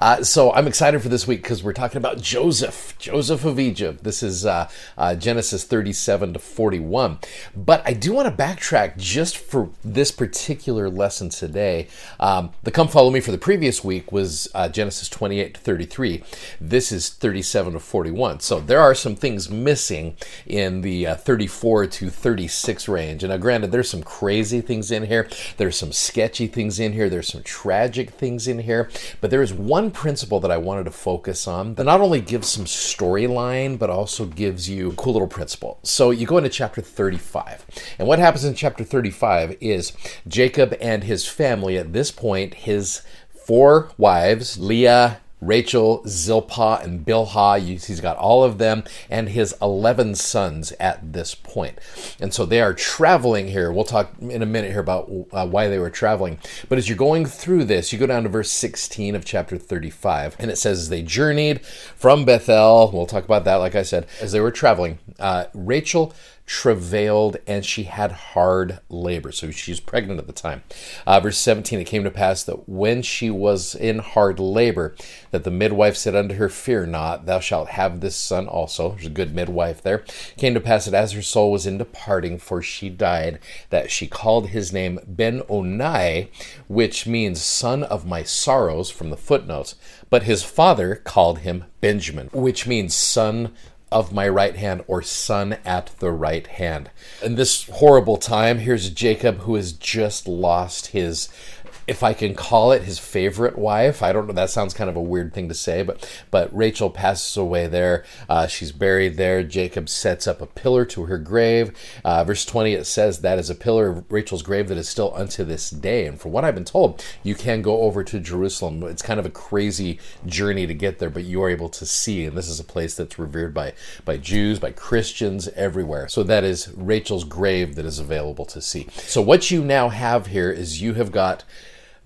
Uh, so I'm excited for this week because we're talking about Joseph, Joseph of Egypt. This is uh, uh, Genesis 37 to 41. But I do want to backtrack just for this particular lesson today. Um, the Come Follow Me for the previous week was uh, Genesis 28 to 33. This is 37 to 41. So there are some things missing in the uh, 34 to 36 range. And now, granted, there's some crazy things in here. There's some sketchy things in here. There's some tragic things in here. But there is one one principle that I wanted to focus on that not only gives some storyline, but also gives you a cool little principle. So you go into chapter 35. And what happens in chapter 35 is Jacob and his family, at this point, his four wives, Leah, Rachel, Zilpah, and Bilhah. He's got all of them and his 11 sons at this point. And so they are traveling here. We'll talk in a minute here about uh, why they were traveling. But as you're going through this, you go down to verse 16 of chapter 35, and it says, They journeyed from Bethel. We'll talk about that, like I said, as they were traveling. Uh, Rachel travailed and she had hard labor. So she was pregnant at the time. Uh, verse 17 It came to pass that when she was in hard labor, that the midwife said unto her, Fear not, thou shalt have this son also. There's a good midwife there. It came to pass that as her soul was in departing, for she died, that she called his name Benoni, which means son of my sorrows, from the footnotes. But his father called him Benjamin, which means son of my right hand or son at the right hand. In this horrible time, here's Jacob who has just lost his if I can call it his favorite wife. I don't know. That sounds kind of a weird thing to say, but but Rachel passes away there. Uh, she's buried there. Jacob sets up a pillar to her grave. Uh, verse 20 it says that is a pillar of Rachel's grave that is still unto this day. And from what I've been told, you can go over to Jerusalem. It's kind of a crazy journey to get there, but you are able to see. And this is a place that's revered by by Jews, by Christians everywhere. So that is Rachel's grave that is available to see. So what you now have here is you have got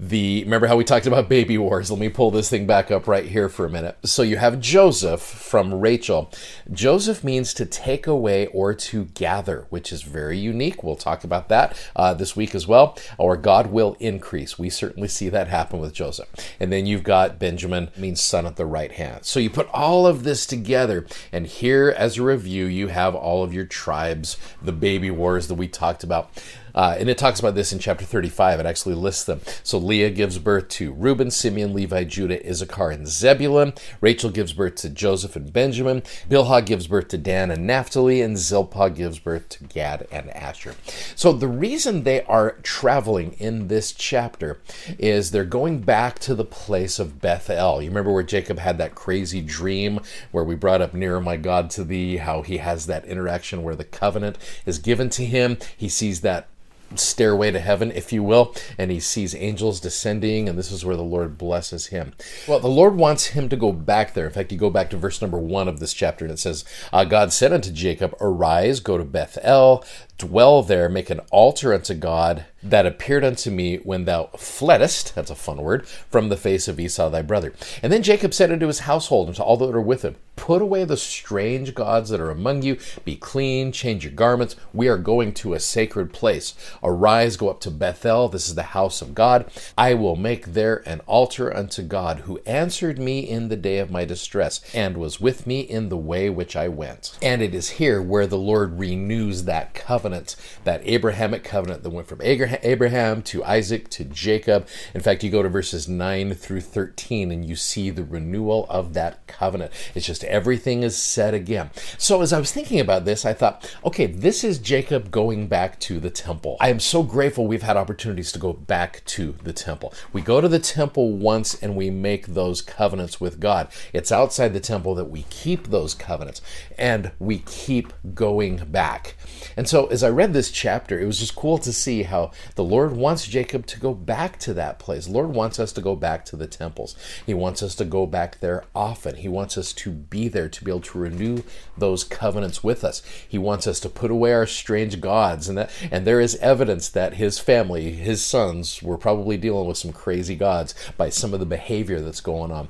the remember how we talked about baby wars? Let me pull this thing back up right here for a minute. So you have joseph from rachel. Joseph means to take away or to gather which is very unique. We'll talk about that uh, this week as well. Or god will increase. We certainly see that happen with joseph. And then you've got benjamin means son at the right hand. So you put all of this together and here as a review you have all of your tribes the baby wars that we talked about uh, and it talks about this in chapter 35. It actually lists them. So Leah gives birth to Reuben, Simeon, Levi, Judah, Issachar, and Zebulun. Rachel gives birth to Joseph and Benjamin. Bilhah gives birth to Dan and Naphtali. And Zilpah gives birth to Gad and Asher. So the reason they are traveling in this chapter is they're going back to the place of Bethel. You remember where Jacob had that crazy dream where we brought up nearer my God to thee, how he has that interaction where the covenant is given to him. He sees that stairway to heaven, if you will, and he sees angels descending, and this is where the Lord blesses him. Well, the Lord wants him to go back there. In fact, you go back to verse number one of this chapter, and it says, uh, God said unto Jacob, Arise, go to Bethel, dwell there, make an altar unto God that appeared unto me when thou fleddest, that's a fun word, from the face of Esau thy brother. And then Jacob said unto his household and to all that are with him, Put away the strange gods that are among you, be clean, change your garments. We are going to a sacred place. Arise, go up to Bethel, this is the house of God. I will make there an altar unto God, who answered me in the day of my distress, and was with me in the way which I went. And it is here where the Lord renews that covenant, that Abrahamic covenant that went from Abraham Abraham to Isaac to Jacob. In fact, you go to verses 9 through 13 and you see the renewal of that covenant. It's just everything is said again. So as I was thinking about this, I thought, okay, this is Jacob going back to the temple. I am so grateful we've had opportunities to go back to the temple. We go to the temple once and we make those covenants with God. It's outside the temple that we keep those covenants and we keep going back. And so as I read this chapter, it was just cool to see how The Lord wants Jacob to go back to that place. The Lord wants us to go back to the temples. He wants us to go back there often. He wants us to be there to be able to renew those covenants with us. He wants us to put away our strange gods. And, that, and there is evidence that his family, his sons, were probably dealing with some crazy gods by some of the behavior that's going on.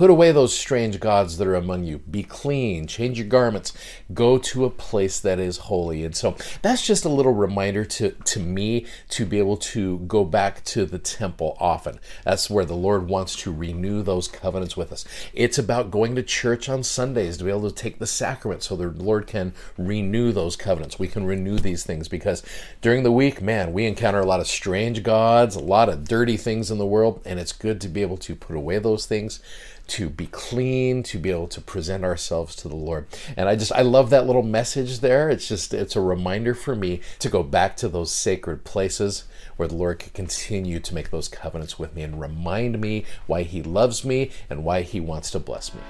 Put away those strange gods that are among you. Be clean. Change your garments. Go to a place that is holy. And so that's just a little reminder to, to me to be able to go back to the temple often. That's where the Lord wants to renew those covenants with us. It's about going to church on Sundays to be able to take the sacrament so the Lord can renew those covenants. We can renew these things because during the week, man, we encounter a lot of strange gods, a lot of dirty things in the world, and it's good to be able to put away those things to be clean, to be able to present ourselves to the Lord. And I just, I love that little message there. It's just, it's a reminder for me to go back to those sacred places where the Lord can continue to make those covenants with me and remind me why He loves me and why He wants to bless me.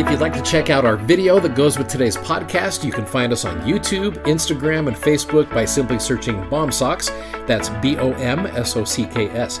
If you'd like to check out our video that goes with today's podcast, you can find us on YouTube, Instagram, and Facebook by simply searching Bom Socks. That's B O M S O C K S.